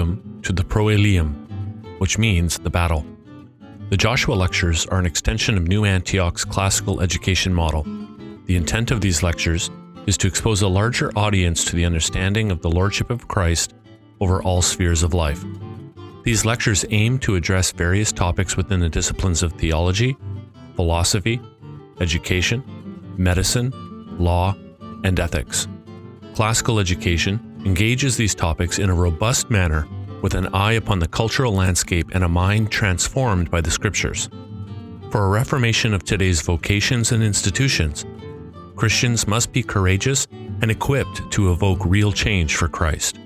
welcome to the Proelium, which means the battle. The Joshua Lectures are an extension of New Antioch's classical education model. The intent of these lectures is to expose a larger audience to the understanding of the Lordship of Christ over all spheres of life. These lectures aim to address various topics within the disciplines of theology, philosophy, education, medicine, law, and ethics. Classical education engages these topics in a robust manner with an eye upon the cultural landscape and a mind transformed by the scriptures. For a reformation of today's vocations and institutions, Christians must be courageous and equipped to evoke real change for Christ.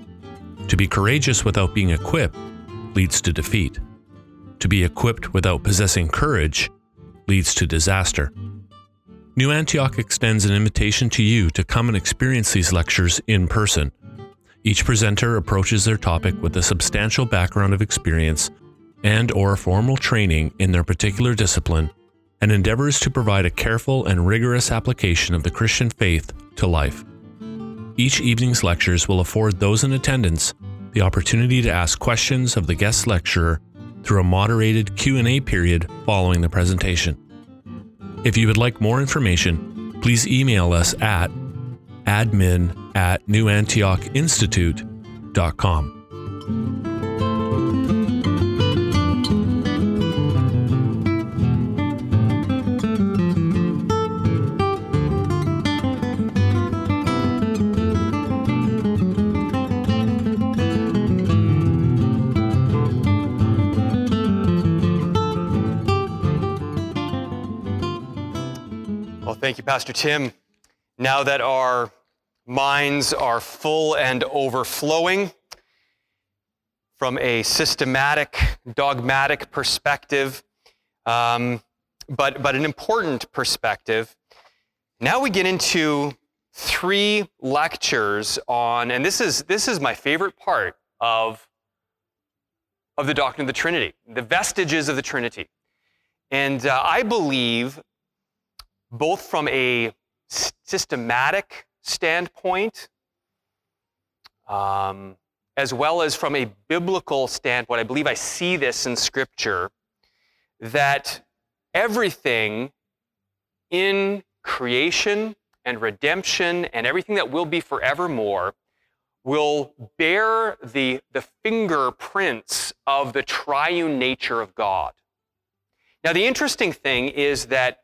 To be courageous without being equipped leads to defeat. To be equipped without possessing courage leads to disaster. New Antioch extends an invitation to you to come and experience these lectures in person. Each presenter approaches their topic with a substantial background of experience and or formal training in their particular discipline and endeavors to provide a careful and rigorous application of the Christian faith to life. Each evening's lectures will afford those in attendance the opportunity to ask questions of the guest lecturer through a moderated Q&A period following the presentation. If you would like more information, please email us at admin at newantiochinstitute.com. Well, thank you, Pastor Tim. Now that our minds are full and overflowing from a systematic, dogmatic perspective, um, but, but an important perspective, now we get into three lectures on, and this is, this is my favorite part of, of the doctrine of the Trinity, the vestiges of the Trinity. And uh, I believe both from a systematic standpoint, um, as well as from a biblical standpoint. I believe I see this in Scripture that everything in creation and redemption and everything that will be forevermore will bear the, the fingerprints of the triune nature of God. Now, the interesting thing is that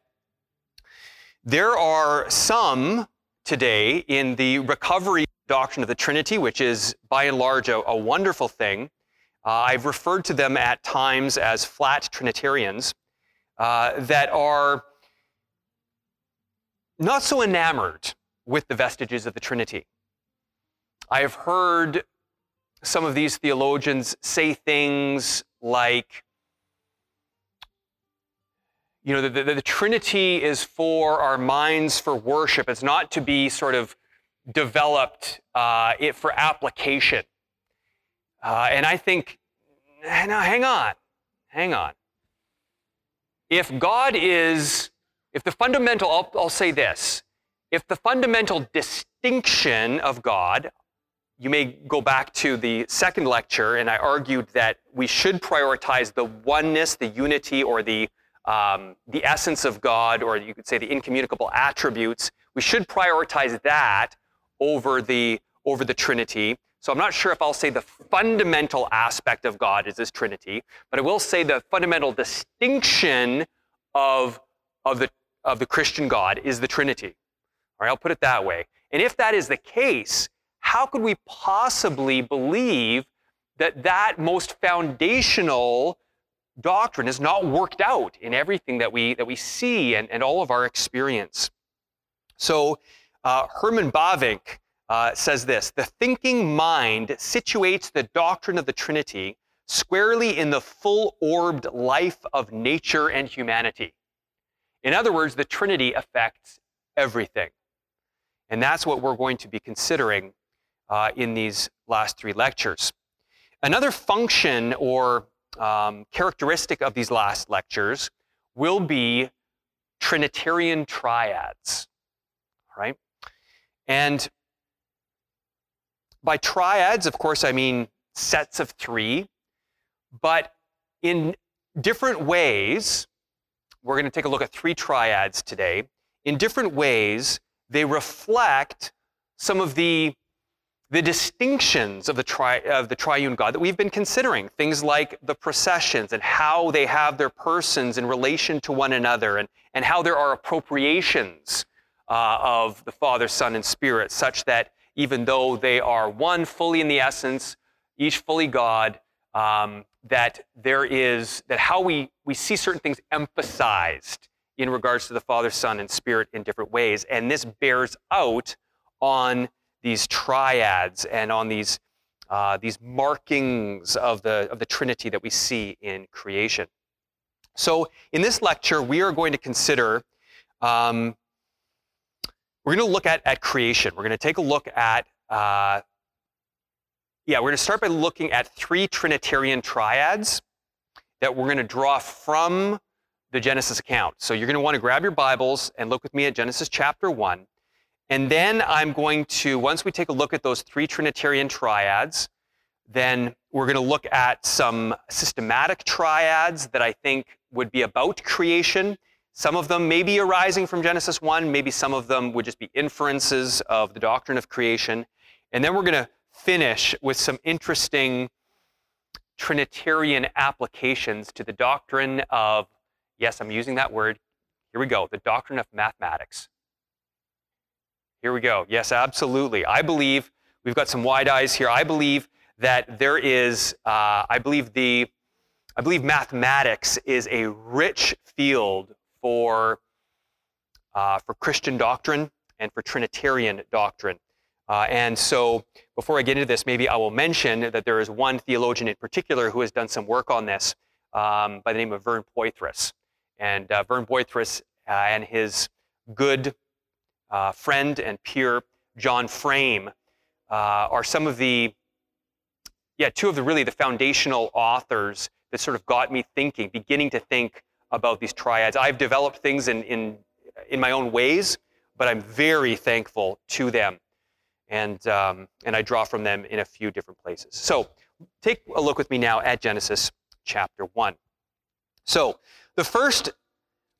there are some today in the recovery doctrine of the Trinity, which is by and large a, a wonderful thing. Uh, I've referred to them at times as flat Trinitarians uh, that are not so enamored with the vestiges of the Trinity. I have heard some of these theologians say things like, you know, the, the, the, Trinity is for our minds for worship. It's not to be sort of developed uh, it for application. Uh, and I think, now hang on, hang on. If God is, if the fundamental, I'll, I'll say this, if the fundamental distinction of God, you may go back to the second lecture, and I argued that we should prioritize the oneness, the unity, or the um, the essence of God, or you could say the incommunicable attributes, we should prioritize that over the, over the Trinity. So I'm not sure if I'll say the fundamental aspect of God is this Trinity, but I will say the fundamental distinction of, of, the, of the Christian God is the Trinity. All right, I'll put it that way. And if that is the case, how could we possibly believe that that most foundational doctrine is not worked out in everything that we, that we see and, and all of our experience. So, uh, Herman Bavinck uh, says this The thinking mind situates the doctrine of the Trinity squarely in the full orbed life of nature and humanity. In other words, the Trinity affects everything. And that's what we're going to be considering uh, in these last three lectures. Another function or um, characteristic of these last lectures will be Trinitarian triads, right? And by triads, of course, I mean sets of three, but in different ways, we're going to take a look at three triads today. In different ways, they reflect some of the, the distinctions of the, tri, of the triune God that we've been considering. Things like the processions and how they have their persons in relation to one another, and, and how there are appropriations uh, of the Father, Son, and Spirit, such that even though they are one fully in the essence, each fully God, um, that there is, that how we, we see certain things emphasized in regards to the Father, Son, and Spirit in different ways. And this bears out on these triads and on these, uh, these markings of the, of the Trinity that we see in creation. So, in this lecture, we are going to consider, um, we're going to look at, at creation. We're going to take a look at uh, yeah, we're going to start by looking at three Trinitarian triads that we're going to draw from the Genesis account. So you're going to want to grab your Bibles and look with me at Genesis chapter 1. And then I'm going to, once we take a look at those three Trinitarian triads, then we're going to look at some systematic triads that I think would be about creation. Some of them may be arising from Genesis 1, maybe some of them would just be inferences of the doctrine of creation. And then we're going to finish with some interesting Trinitarian applications to the doctrine of, yes, I'm using that word. Here we go, the doctrine of mathematics. Here we go. Yes, absolutely. I believe, we've got some wide eyes here. I believe that there is, uh, I believe the, I believe mathematics is a rich field for, uh, for Christian doctrine and for Trinitarian doctrine. Uh, and so, before I get into this, maybe I will mention that there is one theologian in particular who has done some work on this um, by the name of Vern Poythress. And uh, Vern Poythress uh, and his good uh, friend and peer, John Frame, uh, are some of the, yeah, two of the really the foundational authors that sort of got me thinking, beginning to think about these triads. I've developed things in, in, in my own ways, but I'm very thankful to them and, um, and I draw from them in a few different places. So take a look with me now at Genesis chapter 1. So the first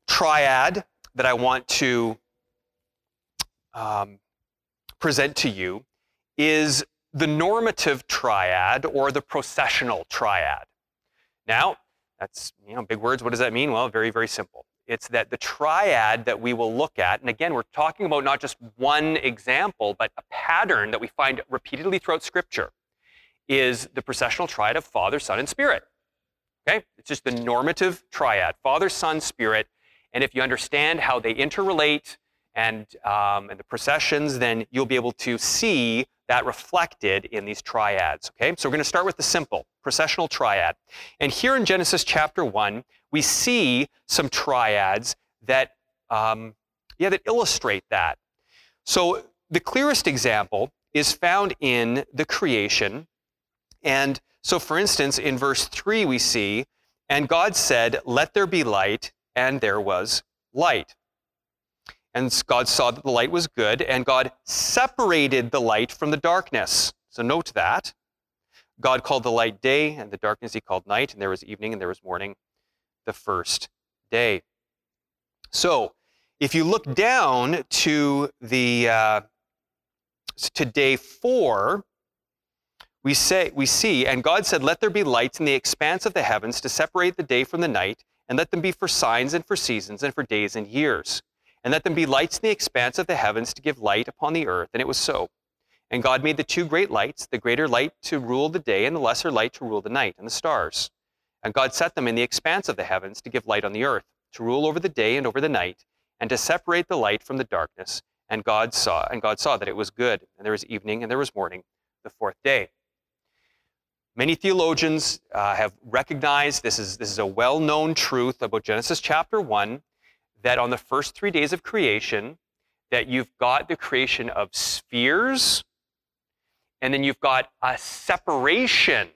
triad that I want to um, present to you is the normative triad or the processional triad. Now, that's you know big words. What does that mean? Well, very very simple. It's that the triad that we will look at, and again, we're talking about not just one example, but a pattern that we find repeatedly throughout Scripture, is the processional triad of Father, Son, and Spirit. Okay? It's just the normative triad Father, Son, Spirit. And if you understand how they interrelate and, um, and the processions, then you'll be able to see that reflected in these triads. Okay? So we're going to start with the simple processional triad. And here in Genesis chapter 1, we see some triads that, um, yeah, that illustrate that. So the clearest example is found in the creation. And so, for instance, in verse 3, we see, And God said, Let there be light, and there was light. And God saw that the light was good, and God separated the light from the darkness. So note that. God called the light day, and the darkness he called night, and there was evening and there was morning the first day. So, if you look down to the uh, to day four, we say we see, and God said, "Let there be lights in the expanse of the heavens to separate the day from the night, and let them be for signs and for seasons and for days and years, and let them be lights in the expanse of the heavens to give light upon the earth." And it was so. And God made the two great lights, the greater light to rule the day, and the lesser light to rule the night, and the stars. And God set them in the expanse of the heavens to give light on the earth, to rule over the day and over the night, and to separate the light from the darkness. And God saw, and God saw that it was good. And there was evening and there was morning, the fourth day. Many theologians uh, have recognized this is, this is a well known truth about Genesis chapter 1 that on the first three days of creation, that you've got the creation of spheres, and then you've got a separation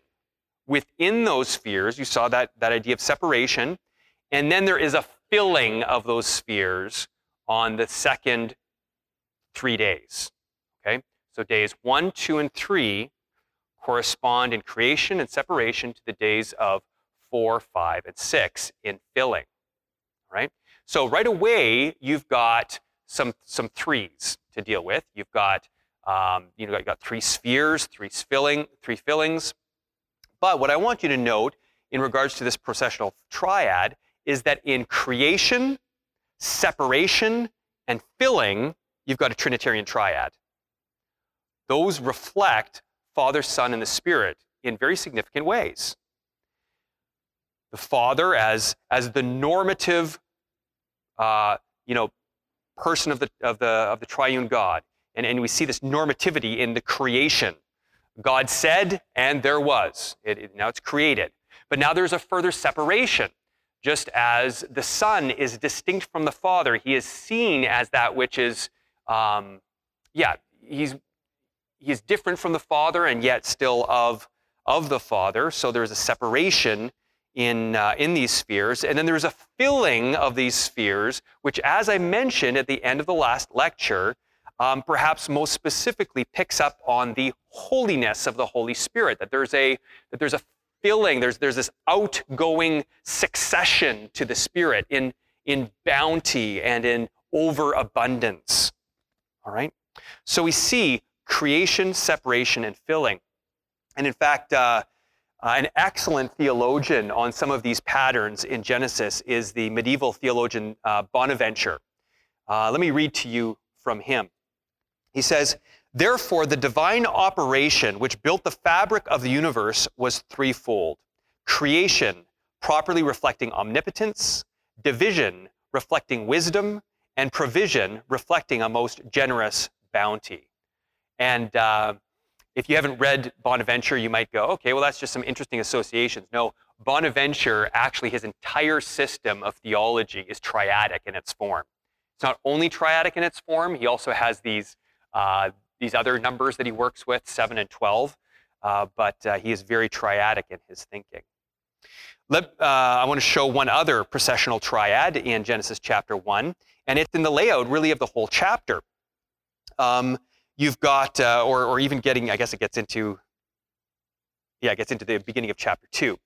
within those spheres. You saw that, that idea of separation. And then there is a filling of those spheres on the second three days. Okay? So days one, two, and three correspond in creation and separation to the days of four, five, and six in filling. Right? So right away, you've got some, some threes to deal with. You've got, um, you know, you've got three spheres, three filling, three fillings. But what I want you to note in regards to this processional triad is that in creation, separation, and filling, you've got a Trinitarian triad. Those reflect Father, Son, and the Spirit in very significant ways. The Father as, as the normative, uh, you know, person of the, of the, of the triune God. And, and we see this normativity in the creation. God said, and there was. It, it, now it's created. But now there's a further separation. Just as the Son is distinct from the Father, he is seen as that which is, um, yeah, he's, he's different from the Father and yet still of, of the Father. So there's a separation in, uh, in these spheres. And then there's a filling of these spheres, which, as I mentioned at the end of the last lecture, um, perhaps most specifically picks up on the holiness of the Holy Spirit, that there's a, that there's a filling, there's, there's this outgoing succession to the Spirit in, in bounty and in overabundance. All right? So we see creation, separation, and filling. And in fact, uh, uh, an excellent theologian on some of these patterns in Genesis is the medieval theologian uh, Bonaventure. Uh, let me read to you from him. He says, Therefore, the divine operation which built the fabric of the universe was threefold creation, properly reflecting omnipotence, division, reflecting wisdom, and provision, reflecting a most generous bounty. And uh, if you haven't read Bonaventure, you might go, okay, well, that's just some interesting associations. No, Bonaventure, actually, his entire system of theology is triadic in its form. It's not only triadic in its form, he also has these, uh, these other numbers that he works with, 7 and 12, uh, but uh, he is very triadic in his thinking. Let, uh, I want to show one other processional triad in Genesis chapter 1, and it's in the layout, really, of the whole chapter. Um, you've got, uh, or, or even getting, I guess it gets into, yeah, it gets into the beginning of chapter two.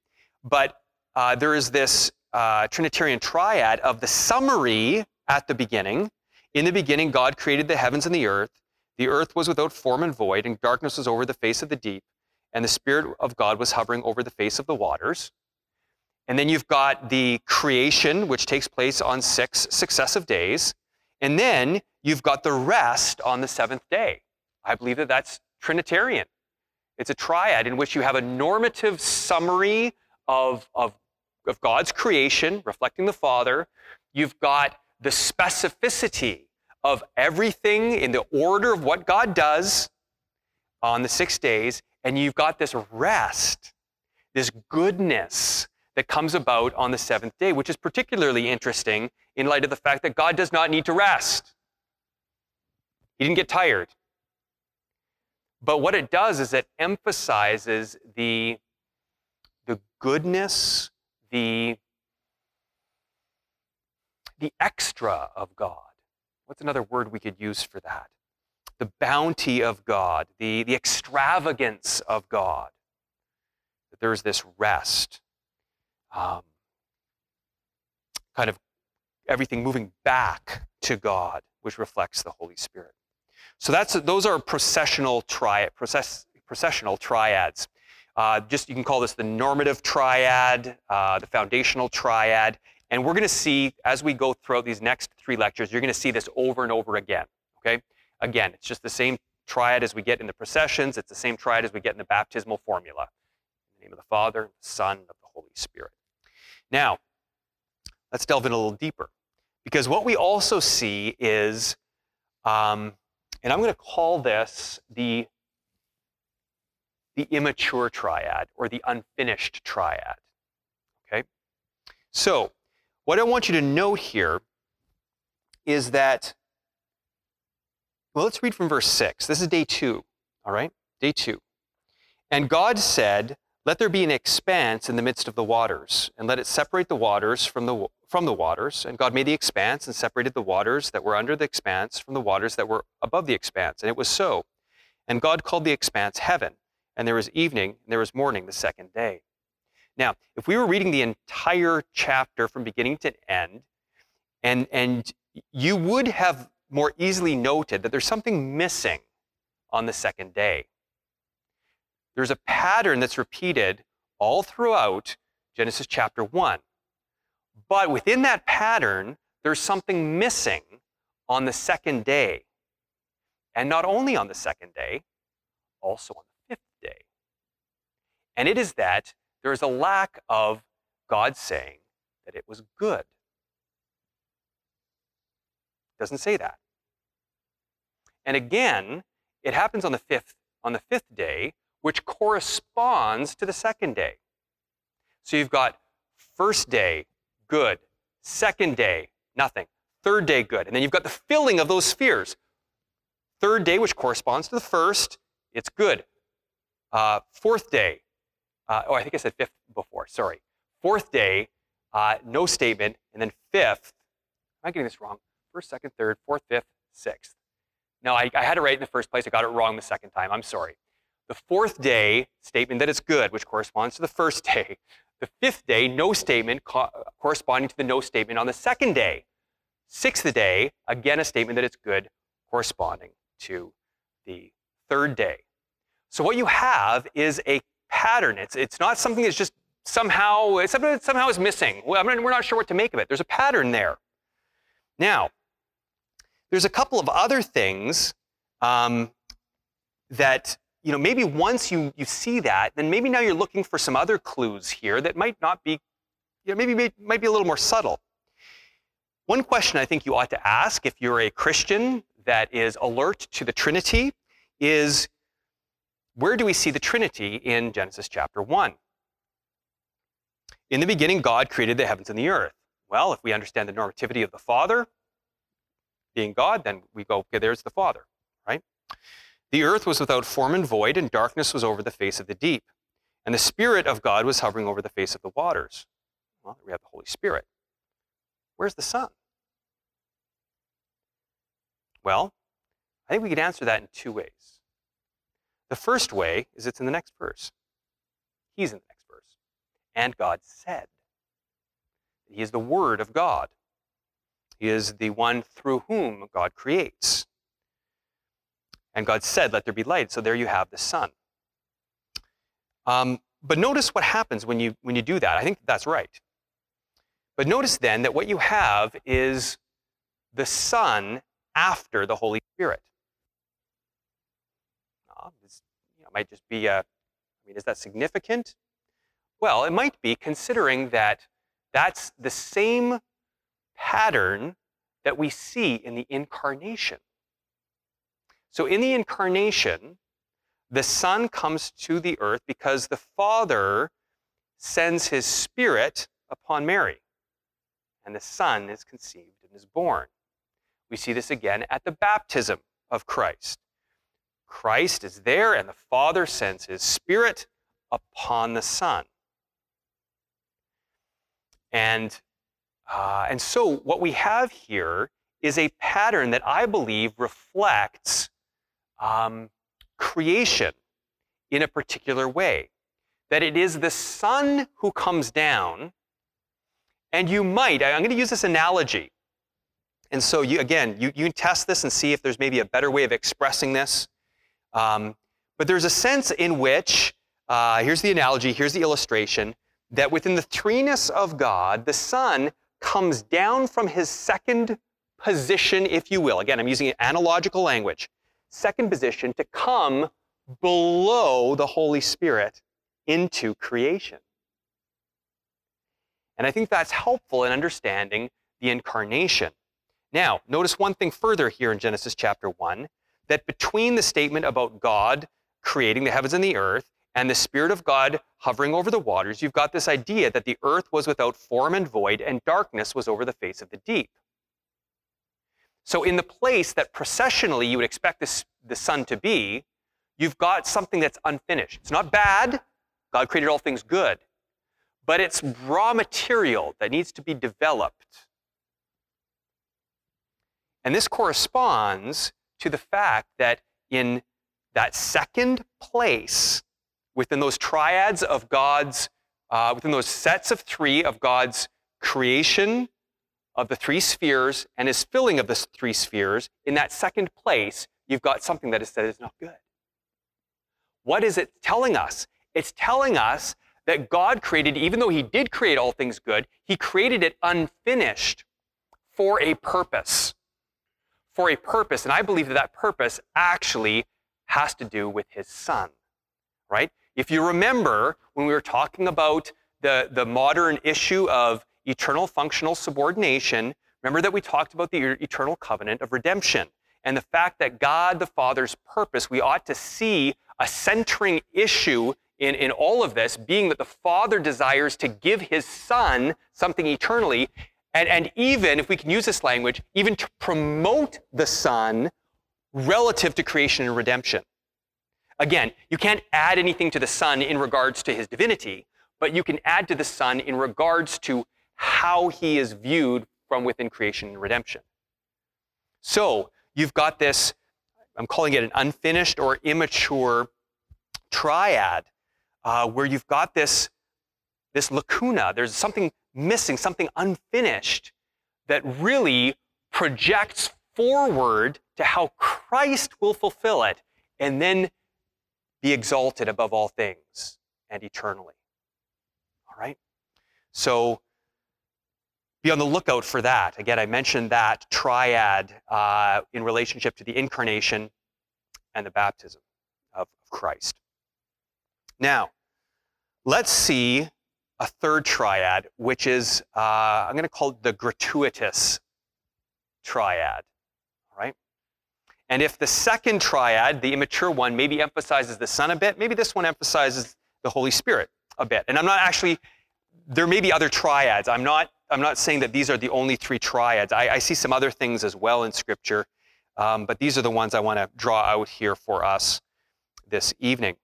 But uh, there is this uh, Trinitarian triad of the summary at the beginning. In the beginning, God created the heavens and the earth. The earth was without form and void, and darkness was over the face of the deep, and the Spirit of God was hovering over the face of the waters. And then you've got the creation, which takes place on six successive days. And then you've got the rest on the seventh day. I believe that that's Trinitarian. It's a triad in which you have a normative summary of, of, of God's creation, reflecting the Father. You've got the specificity of everything in the order of what God does on the six days. And you've got this rest, this goodness that comes about on the seventh day, which is particularly interesting in light of the fact that God does not need to rest. He didn't get tired. But what it does is it emphasizes the, the goodness, the, the extra of God. What's another word we could use for that? The bounty of God, the, the extravagance of God. That there's this rest, um, kind of everything moving back to God, which reflects the Holy Spirit. So that's those are processional triad, process, processional triads. Uh, just you can call this the normative triad, uh, the foundational triad, and we're going to see as we go throughout these next three lectures, you're going to see this over and over again. Okay, again, it's just the same triad as we get in the processions. It's the same triad as we get in the baptismal formula. In the name of the Father, the Son, of the Holy Spirit. Now, let's delve in a little deeper. Because what we also see is, um, and I'm going to call this the, the immature triad or the unfinished triad. Okay? So, what I want you to note here is that, well, let's read from verse 6. This is day two, all right? Day two. And God said, let there be an expanse in the midst of the waters, and let it separate the waters from the, from the waters. And God made the expanse and separated the waters that were under the expanse from the waters that were above the expanse. And it was so. And God called the expanse heaven. and there was evening, and there was morning the second day. Now, if we were reading the entire chapter from beginning to end, and, and you would have more easily noted that there's something missing on the second day. There's a pattern that's repeated all throughout Genesis chapter 1. But within that pattern, there's something missing on the second day. And not only on the second day, also on the fifth day. And it is that there is a lack of God saying that it was good. Doesn't say that. And again, it happens on the fifth on the fifth day, which corresponds to the second day. So you've got first day, good. Second day, nothing. Third day, good. And then you've got the filling of those spheres. Third day, which corresponds to the first, it's good. Uh, fourth day, uh, oh, I think I said fifth before, sorry. Fourth day, uh, no statement. And then fifth, am I getting this wrong? First, second, third, fourth, fifth, sixth. No, I, I had it right in the first place. I got it wrong the second time. I'm sorry. The fourth day, statement that it's good, which corresponds to the first day. The fifth day, no statement co- corresponding to the no statement on the second day. Sixth day, again, a statement that it's good corresponding to the third day. So what you have is a pattern. It's, it's not something that's just somehow, it's something that somehow is missing. Well, We're not sure what to make of it. There's a pattern there. Now, there's a couple of other things um, that, you know, maybe once you, you see that, then maybe now you're looking for some other clues here that might not be, you know, maybe may, might be a little more subtle. One question I think you ought to ask if you're a Christian that is alert to the Trinity is where do we see the Trinity in Genesis chapter 1? In the beginning, God created the heavens and the earth. Well, if we understand the normativity of the Father, being God, then we go, okay, there's the Father, right? The earth was without form and void, and darkness was over the face of the deep. And the Spirit of God was hovering over the face of the waters. Well, we have the Holy Spirit. Where's the Son? Well, I think we could answer that in two ways. The first way is it's in the next verse. He's in the next verse. And God said. He is the Word of God. He is the one through whom God creates. And God said, Let there be light. So there you have the Son. Um, but notice what happens when you, when you do that. I think that's right. But notice then that what you have is the Son after the Holy Spirit. Uh, this you know, might just be a, I mean, is that significant? Well, it might be considering that that's the same pattern that we see in the incarnation. So, in the incarnation, the Son comes to the earth because the Father sends his Spirit upon Mary, and the Son is conceived and is born. We see this again at the baptism of Christ. Christ is there, and the Father sends his Spirit upon the Son. And uh, and so, what we have here is a pattern that I believe reflects um, creation in a particular way. That it is the Son who comes down, and you might, I'm going to use this analogy. And so, you, again, you, you test this and see if there's maybe a better way of expressing this. Um, but there's a sense in which, uh, here's the analogy, here's the illustration, that within the threeness of God, the Son comes down from his second position, if you will. Again, I'm using analogical language. Second position to come below the Holy Spirit into creation. And I think that's helpful in understanding the incarnation. Now, notice one thing further here in Genesis chapter 1 that between the statement about God creating the heavens and the earth and the Spirit of God hovering over the waters, you've got this idea that the earth was without form and void, and darkness was over the face of the deep. So, in the place that processionally you would expect this, the Son to be, you've got something that's unfinished. It's not bad, God created all things good, but it's raw material that needs to be developed. And this corresponds to the fact that in that second place within those triads of God's, uh, within those sets of three of God's creation of the three spheres and his filling of the three spheres, in that second place, you've got something that is said is not good. What is it telling us? It's telling us that God created, even though he did create all things good, he created it unfinished for a purpose. For a purpose. And I believe that that purpose actually has to do with his son, right? If you remember when we were talking about the, the modern issue of eternal functional subordination, remember that we talked about the eternal covenant of redemption and the fact that God the Father's purpose, we ought to see a centering issue in, in all of this being that the Father desires to give his Son something eternally, and, and even, if we can use this language, even to promote the Son relative to creation and redemption. Again, you can't add anything to the Son in regards to his divinity, but you can add to the Son in regards to how he is viewed from within creation and redemption. So you've got this, I'm calling it an unfinished or immature triad, uh, where you've got this, this lacuna. There's something missing, something unfinished that really projects forward to how Christ will fulfill it and then be exalted above all things and eternally. All right? So be on the lookout for that. Again, I mentioned that triad uh, in relationship to the incarnation and the baptism of Christ. Now, let's see a third triad, which is, uh, I'm going to call it the gratuitous triad. All right? And if the second triad, the immature one, maybe emphasizes the Son a bit, maybe this one emphasizes the Holy Spirit a bit. And I'm not actually, there may be other triads. I'm not I'm not saying that these are the only three triads. I, I see some other things as well in Scripture, um, but these are the ones I want to draw out here for us this evening.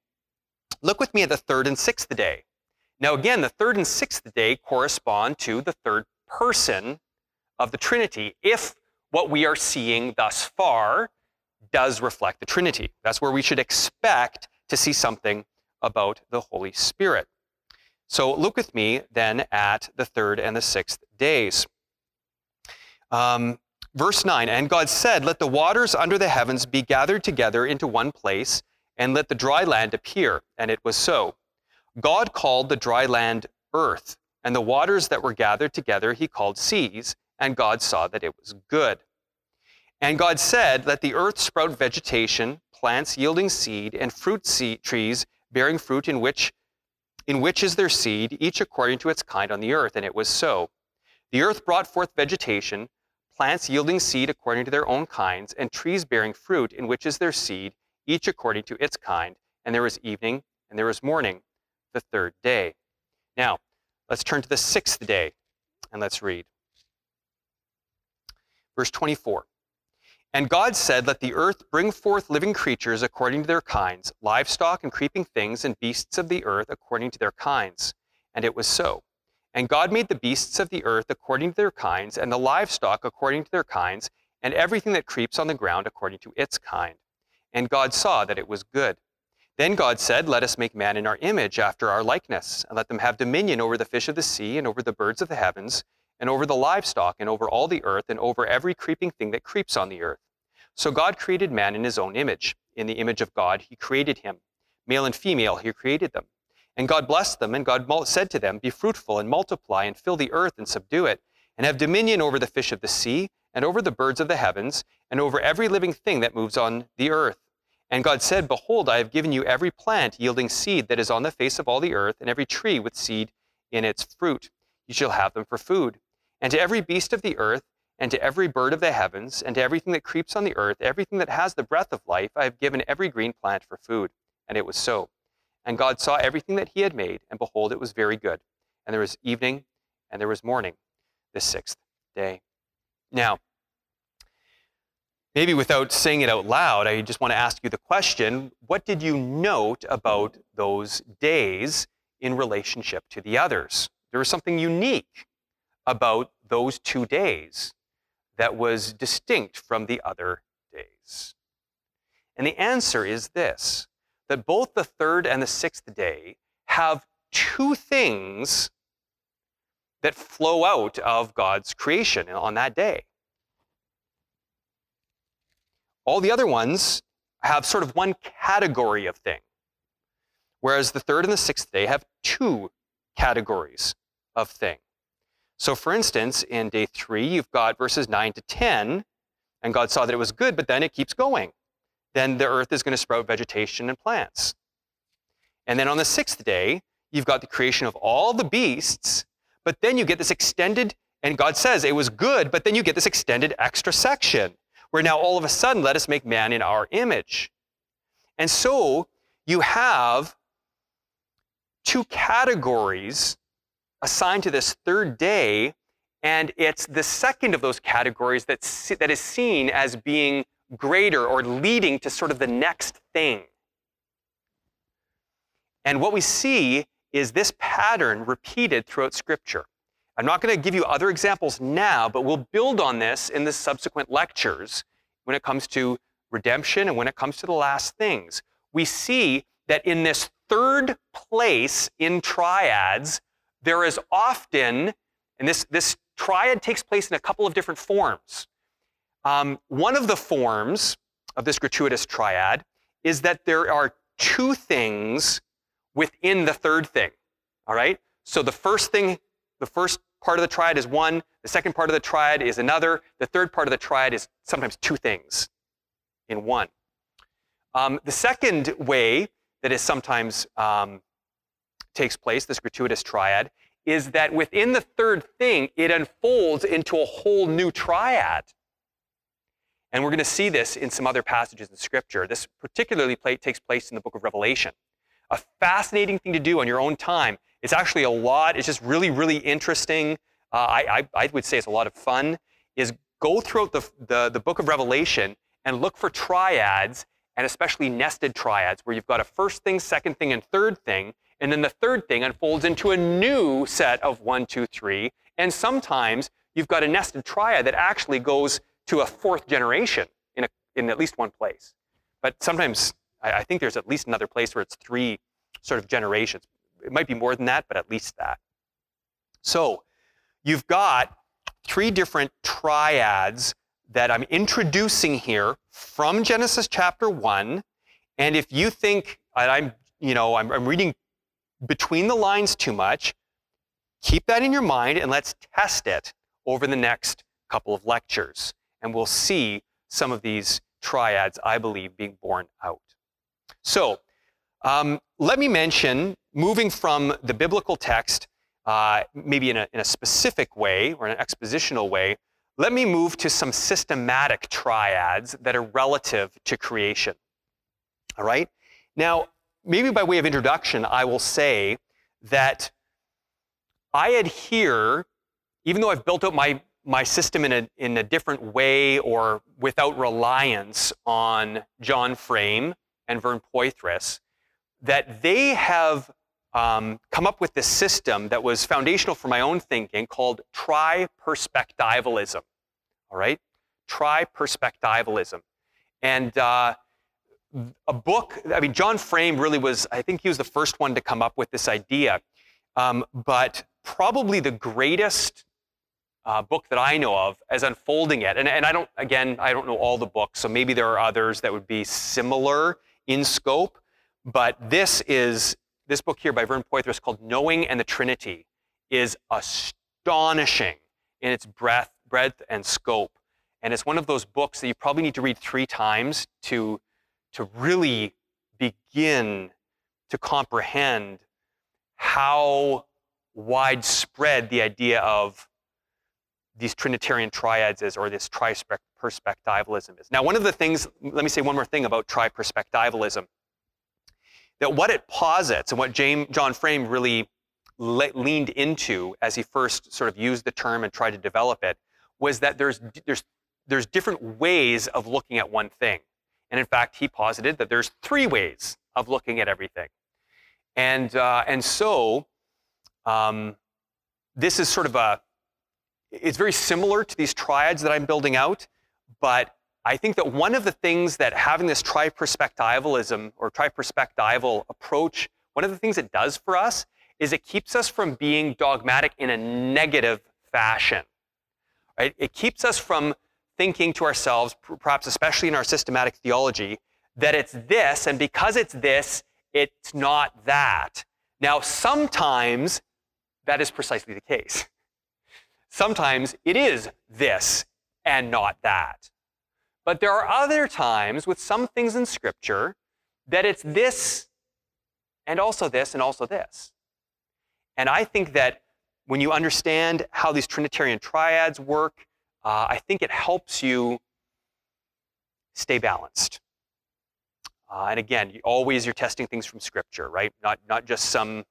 Look with me at the third and sixth day. Now, again, the third and sixth day correspond to the third person of the Trinity, if what we are seeing thus far does reflect the Trinity. That's where we should expect to see something about the Holy Spirit. So look with me then at the third and the sixth days. Um, verse 9 And God said, Let the waters under the heavens be gathered together into one place, and let the dry land appear. And it was so. God called the dry land earth, and the waters that were gathered together he called seas, and God saw that it was good. And God said, Let the earth sprout vegetation, plants yielding seed, and fruit seed trees bearing fruit in which in which is their seed, each according to its kind on the earth. And it was so. The earth brought forth vegetation, plants yielding seed according to their own kinds, and trees bearing fruit, in which is their seed, each according to its kind. And there was evening, and there was morning, the third day. Now, let's turn to the sixth day, and let's read. Verse 24. And God said, Let the earth bring forth living creatures according to their kinds, livestock and creeping things, and beasts of the earth according to their kinds. And it was so. And God made the beasts of the earth according to their kinds, and the livestock according to their kinds, and everything that creeps on the ground according to its kind. And God saw that it was good. Then God said, Let us make man in our image, after our likeness, and let them have dominion over the fish of the sea, and over the birds of the heavens, and over the livestock, and over all the earth, and over every creeping thing that creeps on the earth. So God created man in his own image. In the image of God, he created him. Male and female, he created them. And God blessed them, and God said to them, Be fruitful and multiply, and fill the earth and subdue it, and have dominion over the fish of the sea, and over the birds of the heavens, and over every living thing that moves on the earth. And God said, Behold, I have given you every plant yielding seed that is on the face of all the earth, and every tree with seed in its fruit. You shall have them for food. And to every beast of the earth, and to every bird of the heavens, and to everything that creeps on the earth, everything that has the breath of life, I have given every green plant for food. And it was so. And God saw everything that he had made, and behold, it was very good. And there was evening, and there was morning, the sixth day. Now, maybe without saying it out loud, I just want to ask you the question what did you note about those days in relationship to the others? There was something unique about those two days that was distinct from the other days? And the answer is this that both the third and the sixth day have two things that flow out of God's creation on that day. All the other ones have sort of one category of thing, whereas the third and the sixth day have two categories of thing. So, for instance, in day three, you've got verses 9 to 10, and God saw that it was good, but then it keeps going. Then the earth is going to sprout vegetation and plants. And then on the sixth day, you've got the creation of all the beasts, but then you get this extended, and God says it was good, but then you get this extended extra section where now all of a sudden, let us make man in our image. And so you have two categories assigned to this third day, and it's the second of those categories that's, that is seen as being greater or leading to sort of the next thing. And what we see is this pattern repeated throughout Scripture. I'm not going to give you other examples now, but we'll build on this in the subsequent lectures when it comes to redemption and when it comes to the last things. We see that in this third place in triads, there is often, and this, this triad takes place in a couple of different forms. Um, one of the forms of this gratuitous triad is that there are two things within the third thing. All right? So the first thing, the first part of the triad is one, the second part of the triad is another, the third part of the triad is sometimes two things in one. Um, the second way that is sometimes um, takes place, this gratuitous triad, is that within the third thing, it unfolds into a whole new triad. And we're going to see this in some other passages in Scripture. This particularly play, takes place in the book of Revelation. A fascinating thing to do on your own time. It's actually a lot, it's just really, really interesting. Uh, I, I, I, would say it's a lot of fun. Is go throughout the, the, the book of Revelation and look for triads, and especially nested triads, where you've got a first thing, second thing, and third thing, and then the third thing unfolds into a new set of one, two, three. And sometimes you've got a nested triad that actually goes to a fourth generation in, a, in at least one place. But sometimes I, I think there's at least another place where it's three sort of generations. It might be more than that, but at least that. So you've got three different triads that I'm introducing here from Genesis chapter 1. And if you think I'm, you know, I'm, I'm reading between the lines too much, keep that in your mind and let's test it over the next couple of lectures. And we'll see some of these triads, I believe, being borne out. So, um, let me mention, moving from the biblical text, uh, maybe in a, in a specific way or an expositional way, let me move to some systematic triads that are relative to creation. All right? Now, maybe by way of introduction, I will say that I adhere, even though I've built up my, my system in a, in a different way or without reliance on John Frame and Vern Poythress, that they have um, come up with this system that was foundational for my own thinking called tri-perspectivalism. All right? Tri-perspectivalism. And uh, a book, I mean, John Frame really was, I think he was the first one to come up with this idea. Um, but probably the greatest uh, book that I know of as unfolding it, and, and I don't, again, I don't know all the books, so maybe there are others that would be similar in scope, but this is this book here by Vern Poythress called Knowing and the Trinity is astonishing in its breadth, breadth and scope. And it's one of those books that you probably need to read three times to, to really begin to comprehend how widespread the idea of these Trinitarian triads is, or this tri-perspectivalism is. Now, one of the things, let me say one more thing about tri-perspectivalism that what it posits and what James, John Frame really le- leaned into as he first sort of used the term and tried to develop it was that there's, there's, there's different ways of looking at one thing. And in fact, he posited that there's three ways of looking at everything. And, uh, and so um, this is sort of a, it's very similar to these triads that I'm building out, but I think that one of the things that having this triperspectivalism or triperspectival approach, one of the things it does for us is it keeps us from being dogmatic in a negative fashion. Right? It keeps us from thinking to ourselves, perhaps especially in our systematic theology, that it's this, and because it's this, it's not that. Now, sometimes that is precisely the case. Sometimes it is this and not that. But there are other times with some things in Scripture that it's this and also this and also this. And I think that when you understand how these Trinitarian triads work, uh, I think it helps you stay balanced. Uh, and again, you, always you're testing things from Scripture, right? Not, not just some,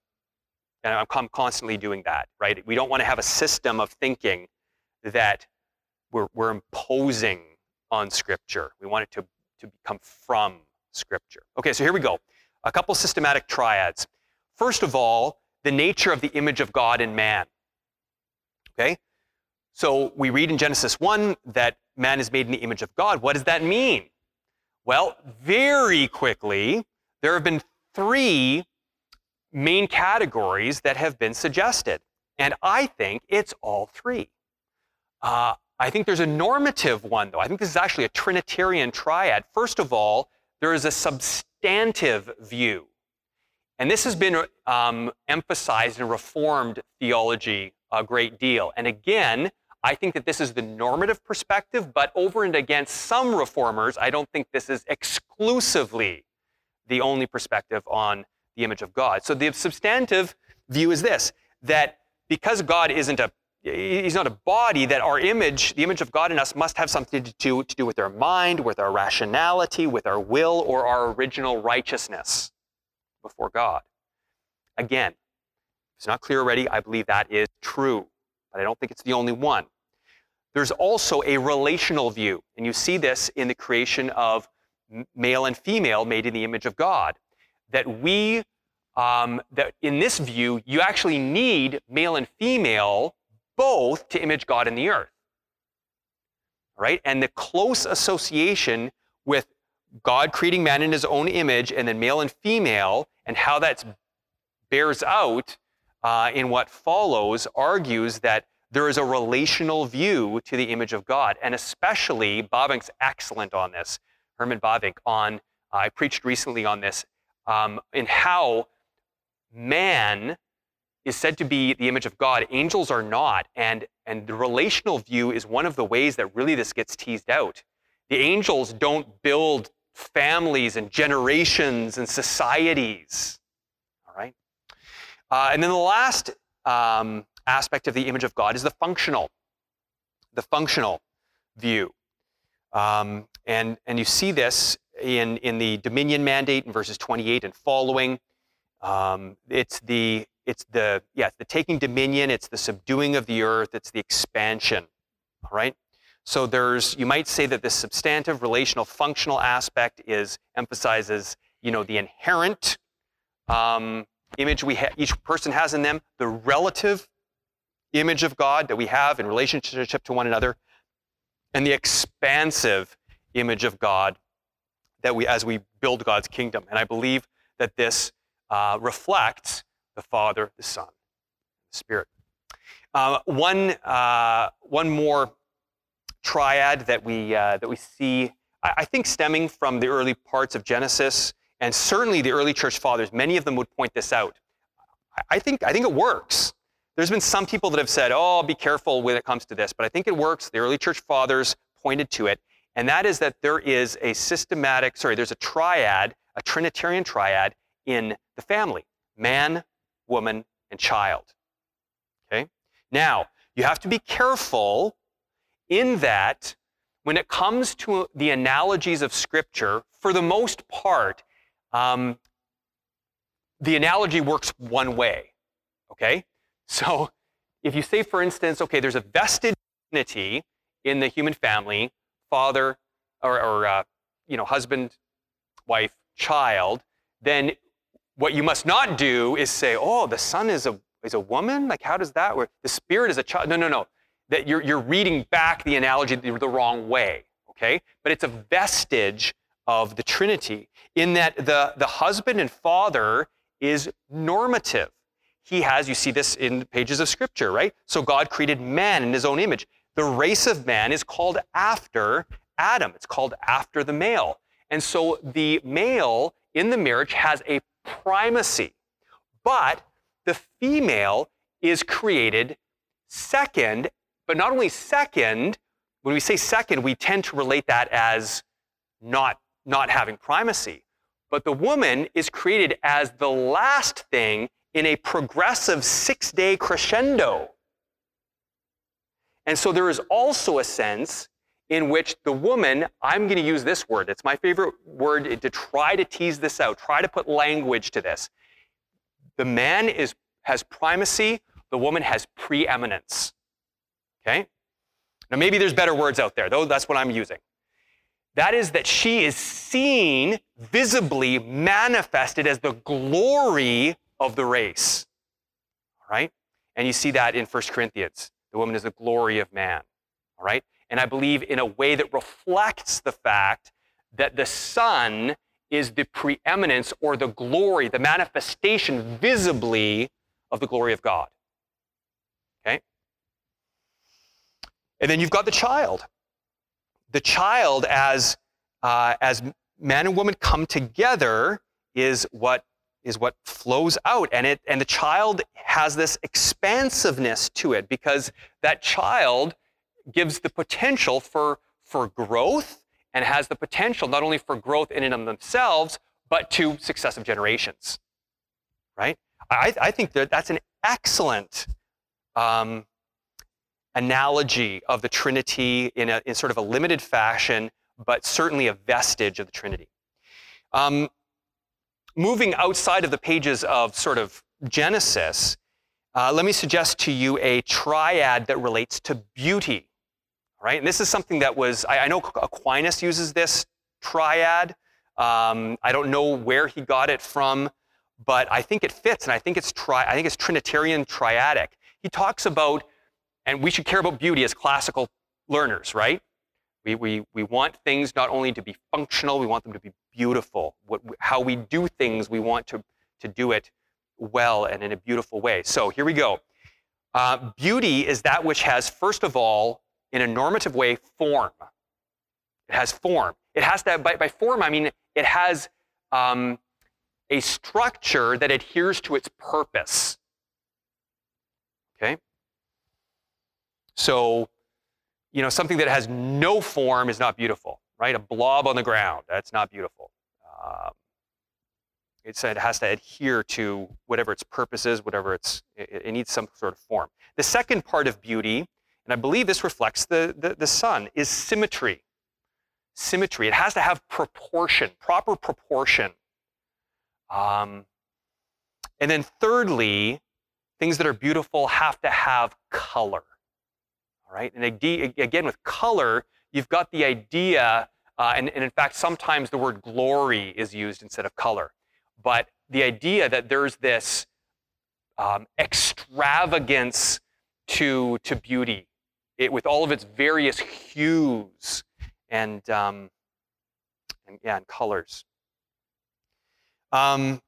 and I'm constantly doing that, right? We don't want to have a system of thinking that we're, we're imposing on Scripture. We want it to, to come from Scripture. Okay, so here we go. A couple systematic triads. First of all, the nature of the image of God in man. Okay? So we read in Genesis 1 that man is made in the image of God. What does that mean? Well, very quickly, there have been three main categories that have been suggested. And I think it's all three. Uh, I think there's a normative one, though. I think this is actually a Trinitarian triad. First of all, there is a substantive view. And this has been um, emphasized in Reformed theology a great deal. And again, I think that this is the normative perspective, but over and against some reformers, I don't think this is exclusively the only perspective on the image of God. So the substantive view is this that because God isn't a he's not a body that our image the image of god in us must have something to do, to do with our mind with our rationality with our will or our original righteousness before god again if it's not clear already i believe that is true but i don't think it's the only one there's also a relational view and you see this in the creation of male and female made in the image of god that we um, that in this view you actually need male and female both to image God in the earth. Right? And the close association with God creating man in his own image and then male and female and how that bears out uh, in what follows argues that there is a relational view to the image of God. And especially, Bavinck's excellent on this, Herman Bavinck, on, uh, I preached recently on this, um, in how man is said to be the image of God. Angels are not. And, and the relational view is one of the ways that really this gets teased out. The angels don't build families and generations and societies. All right? Uh, and then the last um, aspect of the image of God is the functional, the functional view. Um, and, and you see this in, in the dominion mandate in verses 28 and following. Um, it's the it's the yeah, it's the taking dominion, it's the subduing of the earth, it's the expansion. All right? So there's you might say that this substantive relational functional aspect is emphasizes, you know, the inherent um, image we ha- each person has in them, the relative image of God that we have in relationship to one another, and the expansive image of God that we as we build God's kingdom. And I believe that this uh, reflects the Father, the Son, the Spirit. Uh, one, uh, one more triad that we, uh, that we see, I, I think, stemming from the early parts of Genesis, and certainly the early church fathers, many of them would point this out. I think, I think it works. There's been some people that have said, oh, be careful when it comes to this, but I think it works. The early church fathers pointed to it, and that is that there is a systematic, sorry, there's a triad, a Trinitarian triad in the family man, woman, and child. Okay? Now, you have to be careful in that when it comes to the analogies of Scripture, for the most part, um, the analogy works one way. Okay? So if you say, for instance, okay, there's a vested dignity in the human family, father or, or uh, you know, husband, wife, child, then what you must not do is say, oh, the son is a, is a woman? Like, how does that work? The spirit is a child. No, no, no. That you're, you're reading back the analogy the, the wrong way. okay? But it's a vestige of the Trinity in that the, the husband and father is normative. He has, you see this in pages of scripture, right? So God created man in his own image. The race of man is called after Adam, it's called after the male. And so the male in the marriage has a primacy, but the female is created second, but not only second, when we say second, we tend to relate that as not, not having primacy. But the woman is created as the last thing in a progressive six day crescendo. And so there is also a sense in which the woman, I'm going to use this word, it's my favorite word to try to tease this out, try to put language to this. The man is, has primacy, the woman has preeminence. Okay? Now, maybe there's better words out there, though that's what I'm using. That is that she is seen, visibly manifested as the glory of the race. All right? And you see that in 1 Corinthians. The woman is the glory of man. All right? And I believe in a way that reflects the fact that the Son is the preeminence or the glory, the manifestation visibly of the glory of God. Okay? And then you've got the child. The child, as, uh, as man and woman come together, is what is what flows out and it and the child has this expansiveness to it because that child gives the potential for for growth and has the potential not only for growth in and of themselves but to successive generations right i, I think that that's an excellent um, analogy of the Trinity in, a, in sort of a limited fashion, but certainly a vestige of the Trinity. Um, moving outside of the pages of sort of Genesis, uh, let me suggest to you a triad that relates to beauty. Right, and this is something that was, I, I know Aquinas uses this triad. Um, I don't know where he got it from, but I think it fits, and I think it's tri- I think it's Trinitarian triadic. He talks about and we should care about beauty as classical learners, right? We, we, we want things not only to be functional, we want them to be beautiful. What, how we do things, we want to, to do it well and in a beautiful way. So here we go. Uh, beauty is that which has, first of all, in a normative way, form. It has form. It has to, by, by form, I mean it has um, a structure that adheres to its purpose. Okay? So, you know, something that has no form is not beautiful, right? A blob on the ground, that's not beautiful. Um, it has to adhere to whatever its purpose is, whatever its, it, it, needs some sort of form. The second part of beauty, and I believe this reflects the, the, the Son, is symmetry. Symmetry. It has to have proportion, proper proportion. Um, and then thirdly, things that are beautiful have to have color All right. And again, with color, you've got the idea, uh, and, and in fact, sometimes the word glory is used instead of color. But the idea that there's this um, extravagance to, to beauty it, with all of its various hues and, um, and, yeah, and colors. Um,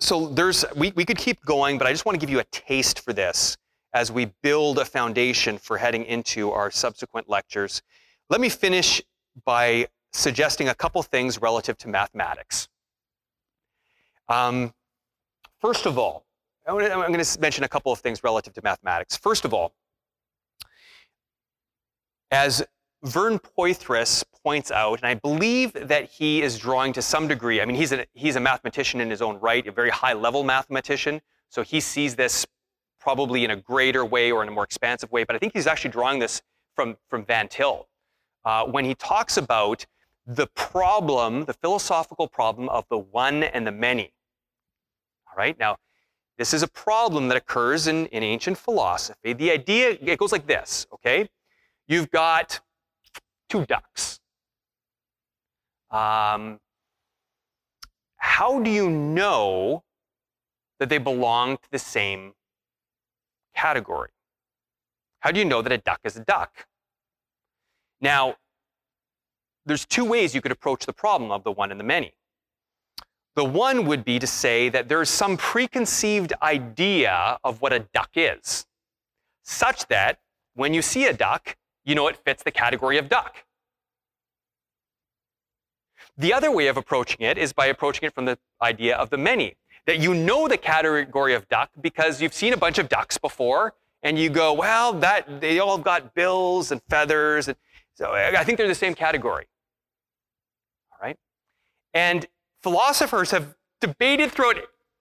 so there's, we, we could keep going, but I just want to give you a taste for this as we build a foundation for heading into our subsequent lectures. Let me finish by suggesting a couple things relative to mathematics. Um, first of all, I'm going to mention a couple of things relative to mathematics. First of all, as Vern Poythress points out, and I believe that he is drawing to some degree, I mean, he's a, he's a mathematician in his own right, a very high level mathematician, so he sees this probably in a greater way or in a more expansive way, but I think he's actually drawing this from, from Van Til uh, when he talks about the problem, the philosophical problem of the one and the many. All right, now, this is a problem that occurs in, in ancient philosophy. The idea, it goes like this, okay? You've got two ducks. Um, how do you know that they belong to the same category. How do you know that a duck is a duck? Now, there's two ways you could approach the problem of the one and the many. The one would be to say that there's some preconceived idea of what a duck is, such that when you see a duck, you know it fits the category of duck. The other way of approaching it is by approaching it from the idea of the many, that you know the category of duck because you've seen a bunch of ducks before, and you go, well, that they all got bills and feathers, and so I think they're the same category. All right, and philosophers have debated throughout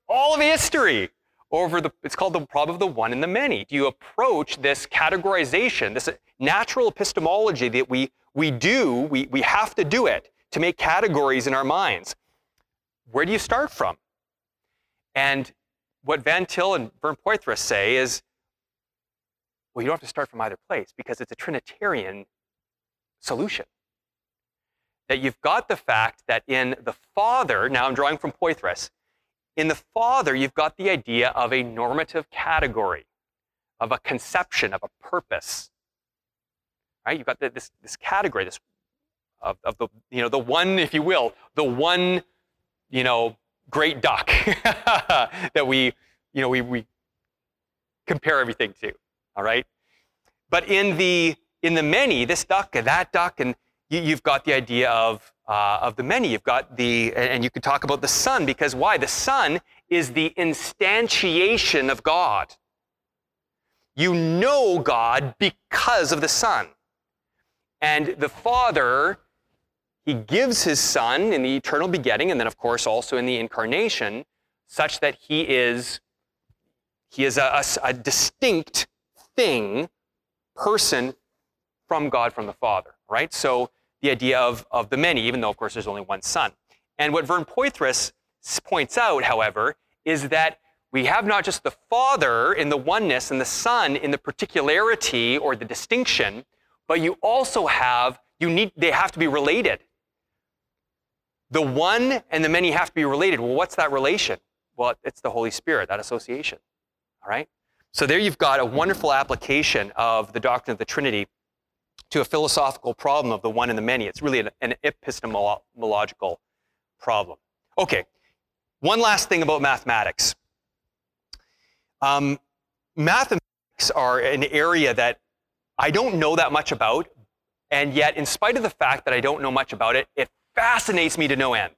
all of history over the it's called the problem of the one and the many. Do you approach this categorization, this natural epistemology that we we do, we, we have to do it to make categories in our minds. Where do you start from? And what Van Til and Vern Poythress say is, well, you don't have to start from either place because it's a Trinitarian solution. That you've got the fact that in the Father, now I'm drawing from Poythress, in the Father, you've got the idea of a normative category, of a conception, of a purpose. Right? You've got this, this category, this of, of the, you know, the one, if you will, the one, you know, great duck that we, you know, we, we compare everything to, all right? But in the, in the many, this duck and that duck, and you, have got the idea of, uh, of the many. You've got the, and you could talk about the Son, because why? The Son is the instantiation of God. You know God because of the Son. And the Father he gives his son in the eternal begetting, and then, of course, also in the incarnation, such that he is, he is a, a, a distinct thing, person from God, from the Father, right? So the idea of, of the many, even though, of course, there's only one son. And what Vern Poythress points out, however, is that we have not just the Father in the oneness and the Son in the particularity or the distinction, but you also have, you need, they have to be related. The one and the many have to be related. Well, what's that relation? Well, it's the Holy Spirit, that association. All right? So there you've got a wonderful application of the doctrine of the Trinity to a philosophical problem of the one and the many. It's really an, an epistemological problem. Okay, one last thing about mathematics. Um, mathematics are an area that I don't know that much about, and yet, in spite of the fact that I don't know much about it, it fascinates me to no end.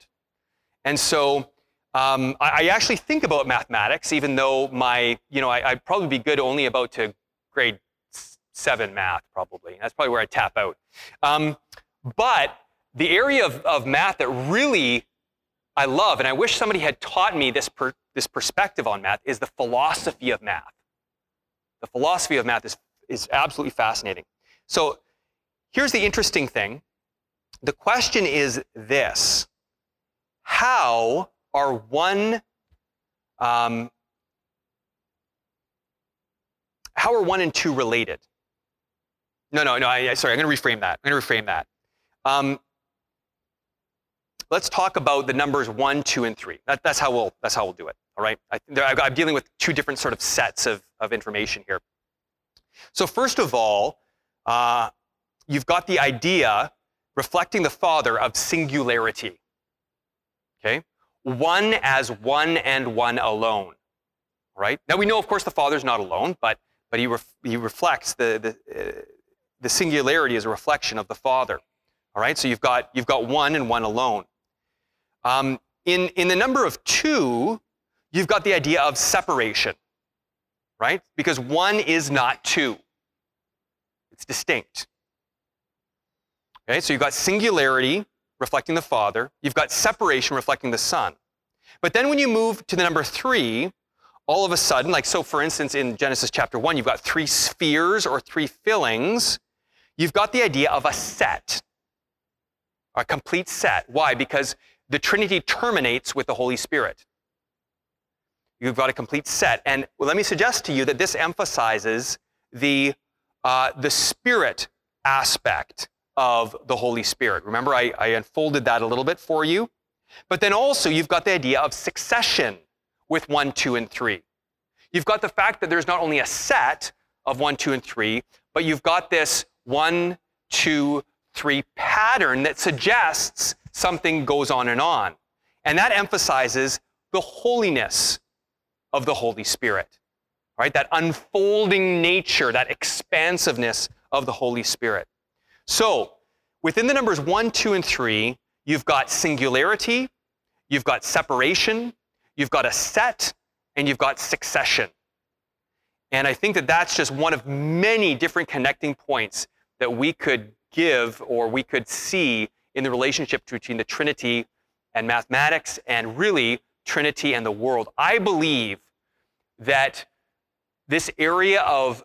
And so um, I, I, actually think about mathematics, even though my, you know, I, would probably be good only about to grade seven math, probably. That's probably where I tap out. Um, but the area of, of math that really I love, and I wish somebody had taught me this, per, this perspective on math, is the philosophy of math. The philosophy of math is, is absolutely fascinating. So here's the interesting thing the question is this How are one um, how are one and two related? No, no, no. I, sorry, I'm going to reframe that. I'm going to reframe that. Um, let's talk about the numbers one, two, and three. That, that's how we'll that's how we'll do it. All right. I, am dealing with two different sort of sets of, of information here. So first of all, uh, you've got the idea reflecting the Father of singularity. Okay? One as one and one alone. Right? Now we know, of course, the Father's not alone, but, but he, ref, he reflects the, the, uh, the singularity as a reflection of the Father. All right? So you've got, you've got one and one alone. Um, in, in the number of two, you've got the idea of separation. Right? Because one is not two. It's distinct. Okay, so you've got singularity reflecting the Father, you've got separation reflecting the Son. But then when you move to the number three, all of a sudden, like so for instance in Genesis chapter 1, you've got three spheres or three fillings. You've got the idea of a set, a complete set. Why? Because the Trinity terminates with the Holy Spirit. You've got a complete set. And let me suggest to you that this emphasizes the, uh, the spirit aspect of the Holy Spirit. Remember, I, I unfolded that a little bit for you. But then also, you've got the idea of succession with one, two, and three. You've got the fact that there's not only a set of one, two, and three, but you've got this one, two, three pattern that suggests something goes on and on. And that emphasizes the holiness of the Holy Spirit, right? That unfolding nature, that expansiveness of the Holy Spirit. So, within the numbers one, two, and three, you've got singularity, you've got separation, you've got a set, and you've got succession. And I think that that's just one of many different connecting points that we could give or we could see in the relationship between the Trinity and mathematics and really Trinity and the world. I believe that this area of,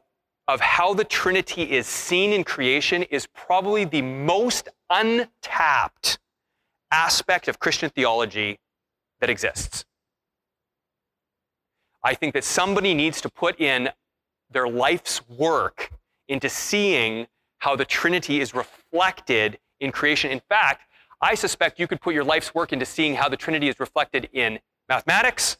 of how the Trinity is seen in creation is probably the most untapped aspect of Christian theology that exists. I think that somebody needs to put in their life's work into seeing how the Trinity is reflected in creation. In fact, I suspect you could put your life's work into seeing how the Trinity is reflected in mathematics,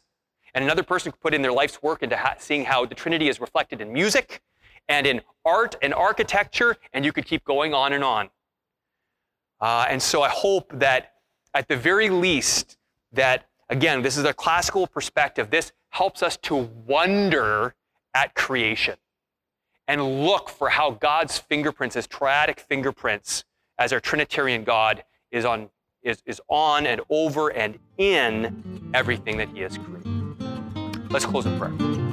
and another person could put in their life's work into ha- seeing how the Trinity is reflected in music and in art and architecture, and you could keep going on and on. Uh, and so I hope that at the very least, that again, this is a classical perspective. This helps us to wonder at creation and look for how God's fingerprints, his triadic fingerprints, as our Trinitarian God, is on, is, is on and over and in everything that he has created. Let's close in prayer.